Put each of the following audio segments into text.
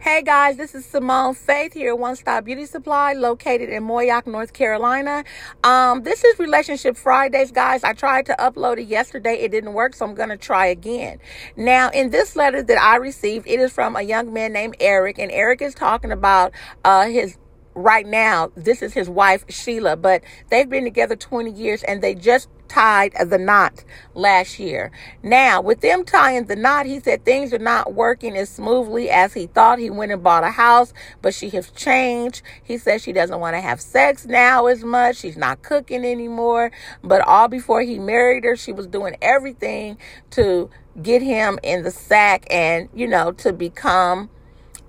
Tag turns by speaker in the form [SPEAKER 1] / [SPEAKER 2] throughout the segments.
[SPEAKER 1] Hey guys, this is Simone Faith here at One Stop Beauty Supply located in Moyock, North Carolina. Um, this is Relationship Fridays, guys. I tried to upload it yesterday. It didn't work, so I'm to try again. Now, in this letter that I received, it is from a young man named Eric, and Eric is talking about uh, his right now, this is his wife, Sheila, but they've been together 20 years and they just tied the knot last year. Now, with them tying the knot, he said things are not working as smoothly as he thought. He went and bought a house, but she has changed. He says she doesn't want to have sex now as much. She's not cooking anymore. But all before he married her, she was doing everything to get him in the sack and, you know, to become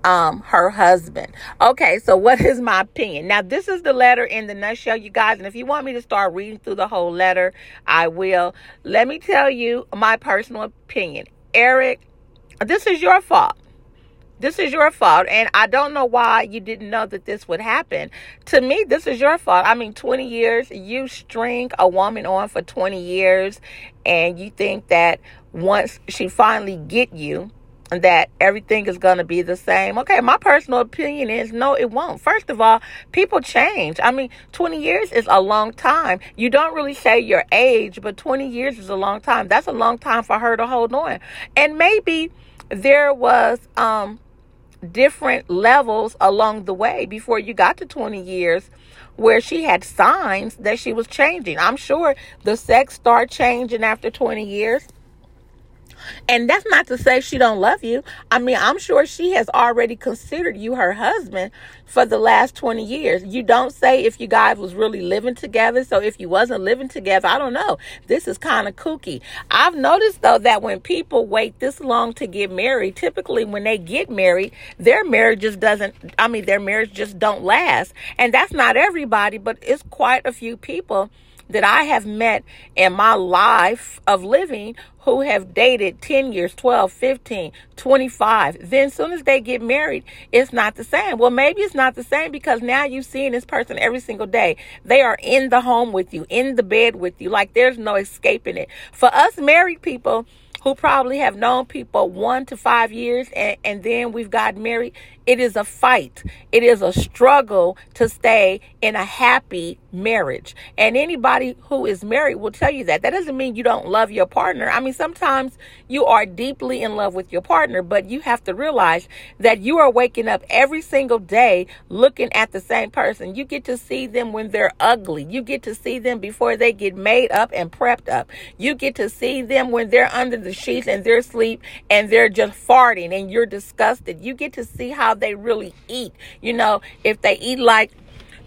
[SPEAKER 1] um her husband. Okay, so what is my opinion? Now this is the letter in the nutshell, you guys, and if you want me to start reading through the whole letter, I will. Let me tell you my personal opinion. Eric, this is your fault. This is your fault. And I don't know why you didn't know that this would happen. To me, this is your fault. I mean, 20 years, you string a woman on for 20 years, and you think that once she finally get you, that everything is going to be the same. Okay, my personal opinion is no, it won't. First of all, people change. I mean, 20 years is a long time. You don't really say your age, but 20 years is a long time. That's a long time for her to hold on. And maybe there was um different levels along the way before you got to 20 years where she had signs that she was changing. I'm sure the sex started changing after 20 years and that's not to say she don't love you. I mean, I'm sure she has already considered you her husband for the last 20 years. You don't say if you guys was really living together. So if you wasn't living together, I don't know. This is kind of kooky. I've noticed though that when people wait this long to get married, typically when they get married, their marriage just doesn't I mean, their marriage just don't last. And that's not everybody, but it's quite a few people that I have met in my life of living who have dated 10 years, 12, 15, 25. Then soon as they get married, it's not the same. Well, maybe it's not the same because now you're seeing this person every single day. They are in the home with you, in the bed with you. Like there's no escaping it. For us married people, who probably have known people one to five years and, and then we've got married, it is a fight. It is a struggle to stay in a happy marriage. And anybody who is married will tell you that. That doesn't mean you don't love your partner. I mean, sometimes you are deeply in love with your partner, but you have to realize that you are waking up every single day looking at the same person. You get to see them when they're ugly. You get to see them before they get made up and prepped up. You get to see them when they're under the sheets and they're asleep and they're just farting and you're disgusted. You get to see how they really eat. You know, if they eat like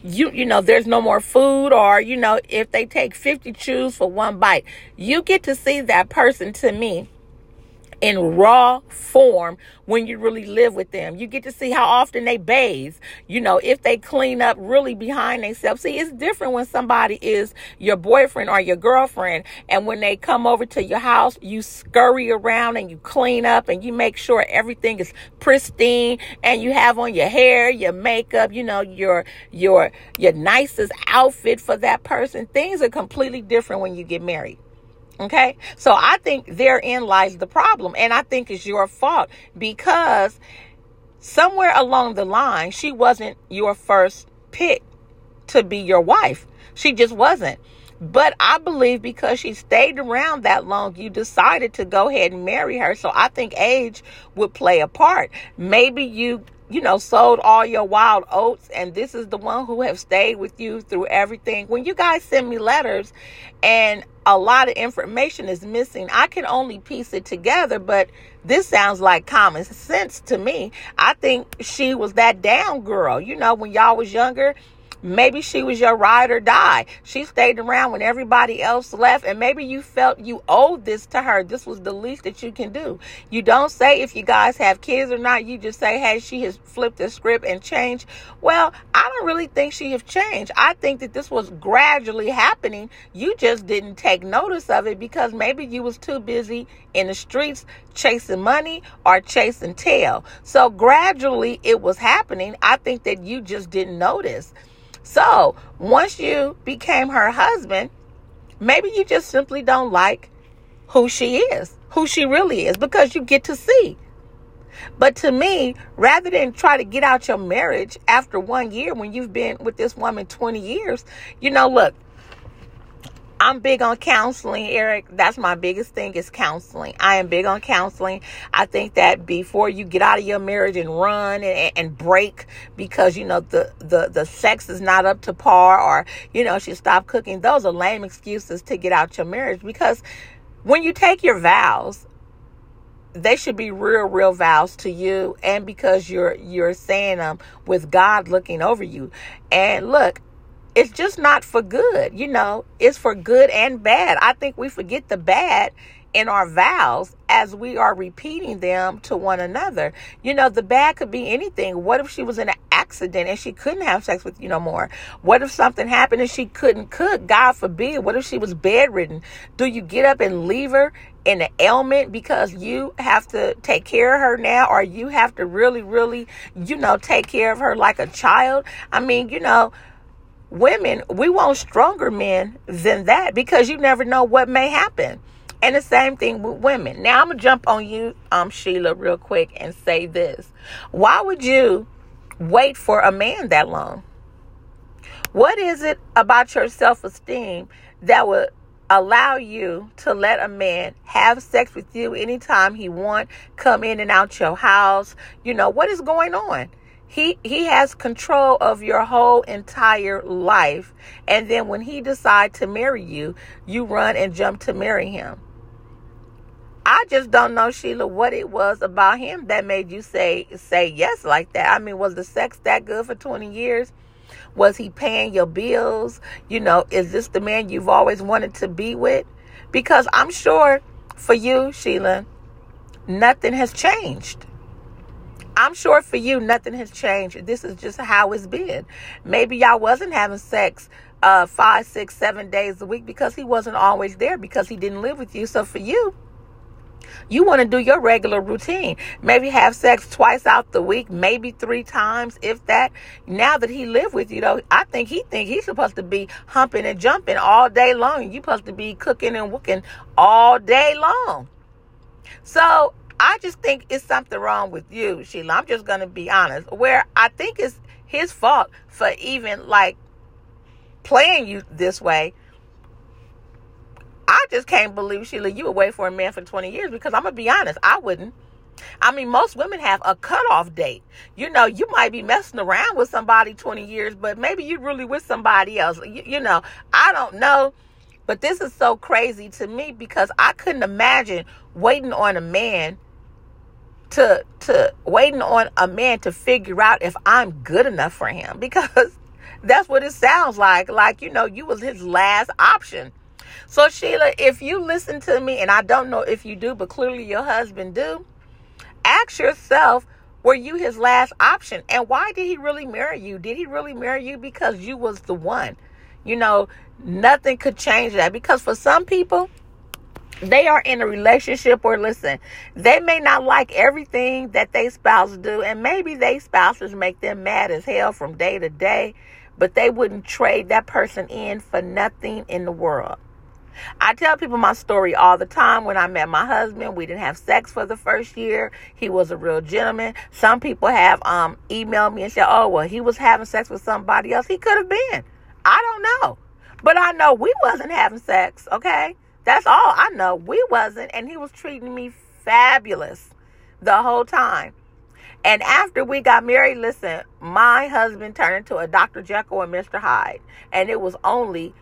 [SPEAKER 1] you you know there's no more food or you know if they take 50 chews for one bite you get to see that person to me in raw form when you really live with them. You get to see how often they bathe, you know, if they clean up really behind themselves. See, it's different when somebody is your boyfriend or your girlfriend, and when they come over to your house, you scurry around and you clean up and you make sure everything is pristine and you have on your hair, your makeup, you know, your your your nicest outfit for that person. Things are completely different when you get married. Okay. So I think therein lies the problem. And I think it's your fault because somewhere along the line, she wasn't your first pick to be your wife. She just wasn't. But I believe because she stayed around that long, you decided to go ahead and marry her. So I think age would play a part. Maybe you you know, sold all your wild oats, and this is the one who have stayed with you through everything. When you guys send me letters and a lot of information is missing, I can only piece it together, but this sounds like common sense to me. I think she was that down girl. You know, when y'all was younger, Maybe she was your ride or die. She stayed around when everybody else left, and maybe you felt you owed this to her. This was the least that you can do. You don't say if you guys have kids or not. You just say, hey, she has flipped the script and changed. Well, I don't really think she has changed. I think that this was gradually happening. You just didn't take notice of it because maybe you was too busy in the streets chasing money or chasing tail. So gradually it was happening. I think that you just didn't notice. So once you became her husband, maybe you just simply don't like who she is, who she really is, because you get to see. But to me, rather than try to get out your marriage after one year when you've been with this woman 20 years, you know, look, I'm big on counseling, Eric. That's my biggest thing is counseling. I am big on counseling. I think that before you get out of your marriage and run and, and break because you know the, the the sex is not up to par or you know she stopped cooking, those are lame excuses to get out your marriage because when you take your vows they should be real real vows to you and because you're you're saying them with God looking over you. And look, it's just not for good, you know. It's for good and bad. I think we forget the bad in our vows as we are repeating them to one another. You know, the bad could be anything. What if she was in an accident and she couldn't have sex with you no more? What if something happened and she couldn't cook? God forbid. What if she was bedridden? Do you get up and leave her in an ailment because you have to take care of her now or you have to really, really, you know, take care of her like a child? I mean, you know, women, we want stronger men than that because you never know what may happen. And the same thing with women. Now I'm gonna jump on you, um, Sheila, real quick and say this. Why would you wait for a man that long? What is it about your self esteem that would allow you to let a man have sex with you anytime he want, come in and out your house? You know, what is going on? He he has control of your whole entire life. And then when he decides to marry you, you run and jump to marry him. I just don't know, Sheila, what it was about him that made you say say yes like that. I mean, was the sex that good for 20 years? Was he paying your bills? You know, is this the man you've always wanted to be with? Because I'm sure for you, Sheila, nothing has changed. I'm sure for you, nothing has changed. This is just how it's been. Maybe y'all wasn't having sex uh, five, six, seven days a week because he wasn't always there because he didn't live with you. So for you, you want to do your regular routine. Maybe have sex twice out the week, maybe three times, if that. Now that he live with you, though, I think he think he's supposed to be humping and jumping all day long. You supposed to be cooking and wooking all day long. So I just think it's something wrong with you, Sheila. I'm just going to be honest. Where I think it's his fault for even like playing you this way. I just can't believe, Sheila, you would wait for a man for 20 years because I'm going to be honest, I wouldn't. I mean, most women have a cutoff date. You know, you might be messing around with somebody 20 years, but maybe you're really with somebody else. You, you know, I don't know. But this is so crazy to me because I couldn't imagine waiting on a man to to waiting on a man to figure out if I'm good enough for him because that's what it sounds like like you know you was his last option. So Sheila, if you listen to me and I don't know if you do but clearly your husband do, ask yourself were you his last option and why did he really marry you? Did he really marry you because you was the one? You know, nothing could change that because for some people they are in a relationship or listen, they may not like everything that they spouse do, and maybe they spouses make them mad as hell from day to day, but they wouldn't trade that person in for nothing in the world. I tell people my story all the time. When I met my husband, we didn't have sex for the first year. He was a real gentleman. Some people have um emailed me and said, "Oh, well, he was having sex with somebody else. He could have been. I don't know." But I know we wasn't having sex, okay? That's all I know. We wasn't, and he was treating me fabulous the whole time. And after we got married, listen, my husband turned into a Dr. Jekyll and Mr. Hyde. And it was only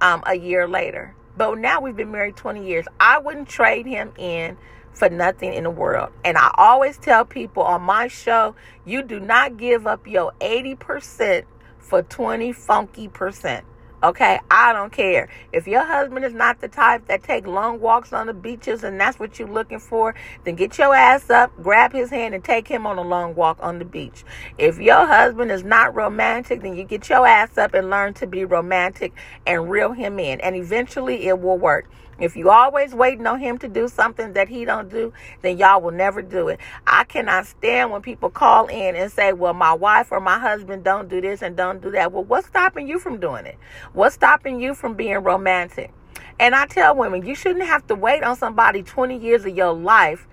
[SPEAKER 1] um, a year later. But now we've been married 20 years. I wouldn't trade him in for nothing in the world. And I always tell people on my show, you do not give up your 80% for 20 funky percent. Okay, I don't care. If your husband is not the type that take long walks on the beaches and that's what you're looking for, then get your ass up, grab his hand and take him on a long walk on the beach. If your husband is not romantic, then you get your ass up and learn to be romantic and reel him in and eventually it will work. If you always waiting on him to do something that he don't do, then y'all will never do it. I cannot stand when people call in and say, "Well, my wife or my husband don't do this and don't do that." Well, what's stopping you from doing it? What's stopping you from being romantic? And I tell women, you shouldn't have to wait on somebody 20 years of your life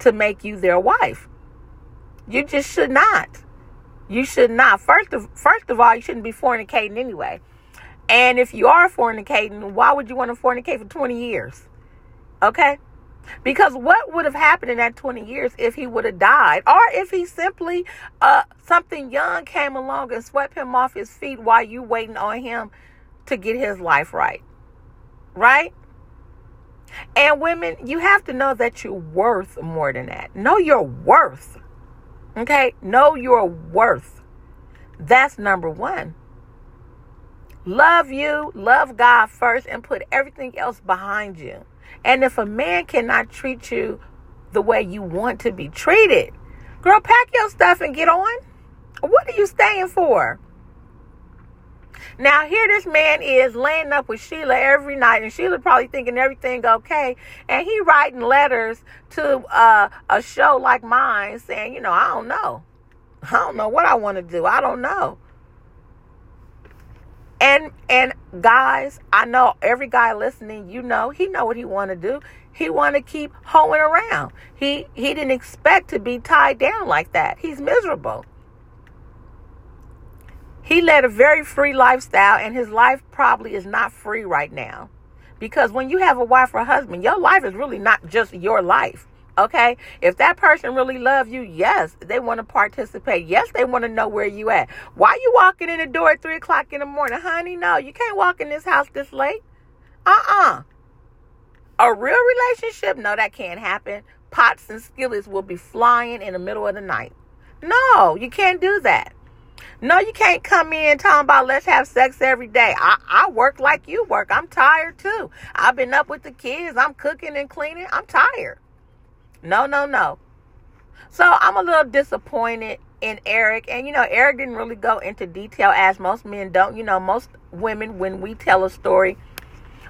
[SPEAKER 1] to make you their wife. You just should not. You should not. First of first of all, you shouldn't be fornicating anyway. And if you are fornicating, why would you want to fornicate for 20 years? Okay? Because what would have happened in that 20 years if he would have died? Or if he simply, uh, something young came along and swept him off his feet while you waiting on him to get his life right? Right? And women, you have to know that you're worth more than that. Know your worth. Okay? Know your worth. That's number one. Love you, love God first, and put everything else behind you. And if a man cannot treat you the way you want to be treated, girl, pack your stuff and get on. What are you staying for? Now here this man is laying up with Sheila every night, and Sheila probably thinking everything okay, and he writing letters to uh, a show like mine saying, you know, I don't know, I don't know what I want to do, I don't know. And and guys, I know every guy listening, you know, he know what he want to do. He want to keep hoeing around. He he didn't expect to be tied down like that. He's miserable. He led a very free lifestyle and his life probably is not free right now. Because when you have a wife or husband, your life is really not just your life. Okay. If that person really loves you, yes, they want to participate. Yes, they want to know where you at. Why you walking in the door at three o'clock in the morning? Honey, no, you can't walk in this house this late. Uh-uh. A real relationship? No, that can't happen. Pots and skillets will be flying in the middle of the night. No, you can't do that. No, you can't come in talking about let's have sex every day. I, I work like you work. I'm tired too. I've been up with the kids. I'm cooking and cleaning. I'm tired. No, no, no. So I'm a little disappointed in Eric. And, you know, Eric didn't really go into detail as most men don't. You know, most women, when we tell a story,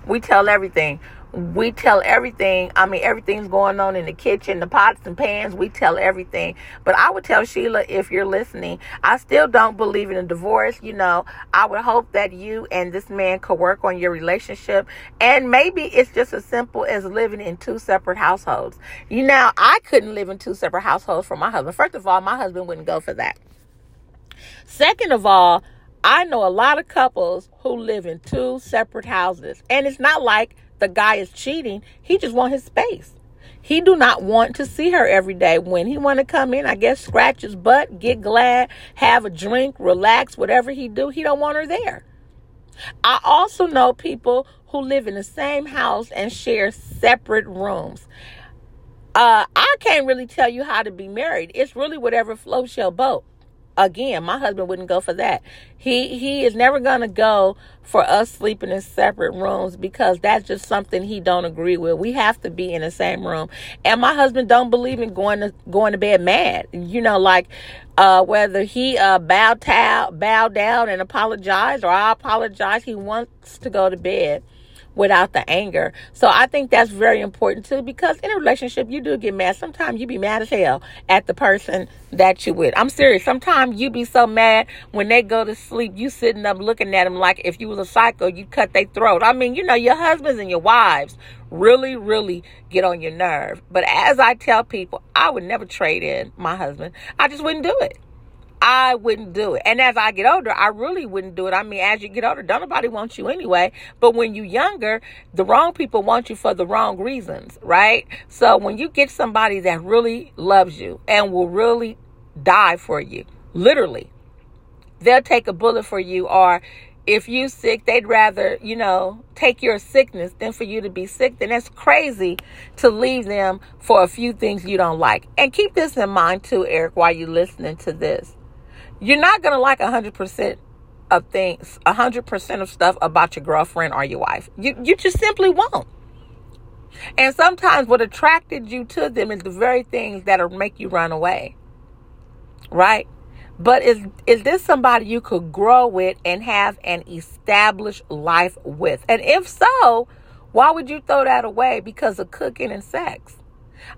[SPEAKER 1] we tell everything we tell everything. I mean, everything's going on in the kitchen, the pots and pans. We tell everything. But I would tell Sheila, if you're listening, I still don't believe in a divorce. You know, I would hope that you and this man could work on your relationship. And maybe it's just as simple as living in two separate households. You know, I couldn't live in two separate households for my husband. First of all, my husband wouldn't go for that. Second of all, I know a lot of couples who live in two separate houses. And it's not like the guy is cheating. He just want his space. He do not want to see her every day. When he want to come in, I guess scratch his butt, get glad, have a drink, relax, whatever he do, he don't want her there. I also know people who live in the same house and share separate rooms. Uh, I can't really tell you how to be married. It's really whatever floats your boat again, my husband wouldn't go for that. He he is never to go for us sleeping in separate rooms because that's just something he don't agree with. We have to be in the same room. And my husband don't believe in going to going to bed mad. You know, like uh, whether he uh, bow, ta- bow down and apologize or I apologize, he wants to go to bed without the anger. So I think that's very important too because in a relationship you do get mad. Sometimes you be mad as hell at the person that you with. I'm serious. Sometimes you be so mad when they go to sleep, you sitting up looking at them like if you was a psycho, you cut their throat. I mean, you know, your husbands and your wives really, really get on your nerve. But as I tell people, I would never trade in my husband. I just wouldn't do it. I wouldn't do it. And as I get older, I really wouldn't do it. I mean, as you get older, don't nobody want you anyway. But when you're younger, the wrong people want you for the wrong reasons, right? So when you get somebody that really loves you and will really die for you, literally, they'll take a bullet for you or if you sick, they'd rather, you know, take your sickness than for you to be sick. Then that's crazy to leave them for a few things you don't like. And keep this in mind too, Eric, while you're listening to this you're not going to like 100% of things, 100% of stuff about your girlfriend or your wife. You, you just simply won't. And sometimes what attracted you to them is the very things that'll make you run away. Right? But is is this somebody you could grow with and have an established life with? And if so, why would you throw that away because of cooking and sex?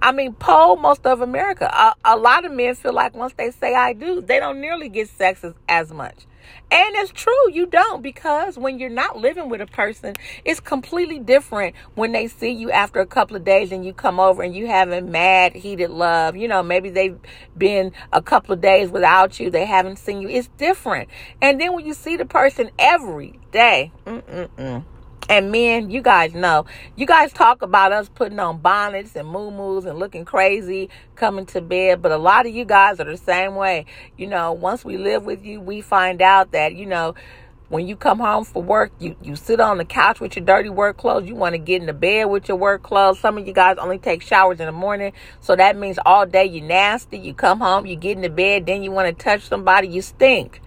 [SPEAKER 1] I mean, poll most of America. A, a, lot of men feel like once they say I do, they don't nearly get sex as, as much. And it's true, you don't, because when you're not living with a person, it's completely different when they see you after a couple of days and you come over and you having mad, heated love. You know, maybe they've been a couple of days without you, they haven't seen you. It's different. And then when you see the person every day, mm-mm-mm and men, you guys know, you guys talk about us putting on bonnets and moo and looking crazy coming to bed, but a lot of you guys are the same way. You know, once we live with you, we find out that, you know, when you come home for work, you, you sit on the couch with your dirty work clothes. You want to get in the bed with your work clothes. Some of you guys only take showers in the morning. So that means all day you nasty. You come home, you get in the bed, then you want to touch somebody, you stink.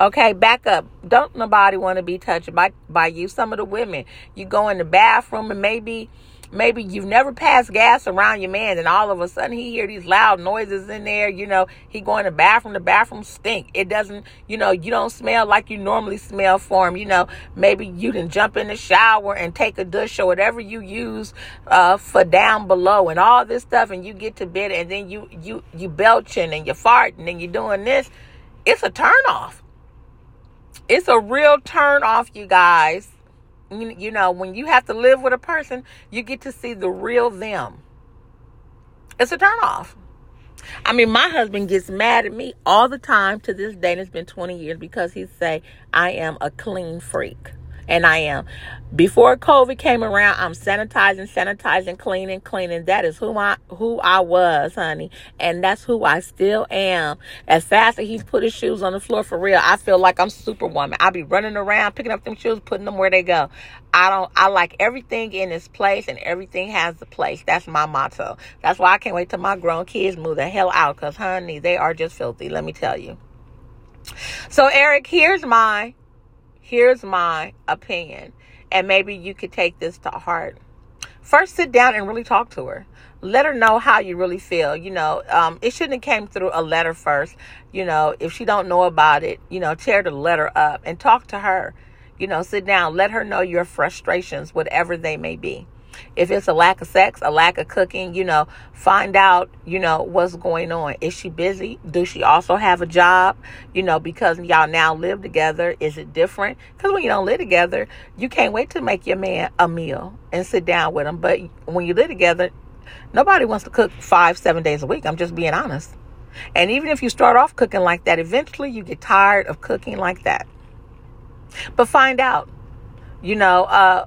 [SPEAKER 1] Okay, back up. Don't nobody want to be touched by by you. Some of the women, you go in the bathroom and maybe maybe you've never passed gas around your man and all of a sudden he hear these loud noises in there you know he go in the bathroom the bathroom stink it doesn't you know you don't smell like you normally smell for him you know maybe you can jump in the shower and take a douche or whatever you use uh, for down below and all this stuff and you get to bed and then you you you belching and you're farting and you're doing this it's a turn off it's a real turn off, you guys. You, you know, when you have to live with a person, you get to see the real them. It's a turn off. I mean, my husband gets mad at me all the time to this day, and it's been 20 years because he say I am a clean freak and I am. Before COVID came around, I'm sanitizing, sanitizing, cleaning, cleaning. That is who I who I was, honey, and that's who I still am. As fast as he put his shoes on the floor for real, I feel like I'm Superwoman. I be running around, picking up them shoes, putting them where they go. I don't. I like everything in its place, and everything has a place. That's my motto. That's why I can't wait till my grown kids move the hell out, cause honey, they are just filthy. Let me tell you. So Eric, here's my Here's my opinion, and maybe you could take this to heart. First, sit down and really talk to her. Let her know how you really feel. You know, um, it shouldn't have came through a letter first. You know, if she don't know about it, you know, tear the letter up and talk to her. You know, sit down, let her know your frustrations, whatever they may be. If it's a lack of sex, a lack of cooking, you know, find out, you know, what's going on. Is she busy? Does she also have a job? You know, because y'all now live together. Is it different? Because when you don't live together, you can't wait to make your man a meal and sit down with him. But when you live together, nobody wants to cook five, seven days a week. I'm just being honest. And even if you start off cooking like that, eventually you get tired of cooking like that. But find out, you know, uh,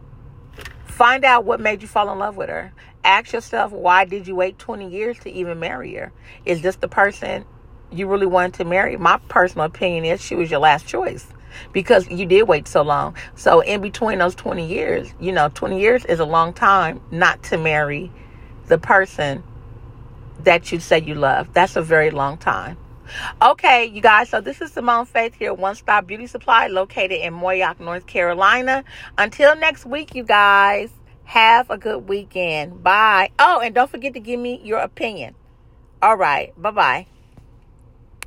[SPEAKER 1] Find out what made you fall in love with her. Ask yourself, why did you wait 20 years to even marry her? Is this the person you really wanted to marry? My personal opinion is she was your last choice because you did wait so long. So, in between those 20 years, you know, 20 years is a long time not to marry the person that you say you love. That's a very long time. Okay, you guys, so this is Simone Faith here, One Stop Beauty Supply, located in Moyock, North Carolina. Until next week, you guys, have a good weekend. Bye. Oh, and don't forget to give me your opinion. All right, bye bye.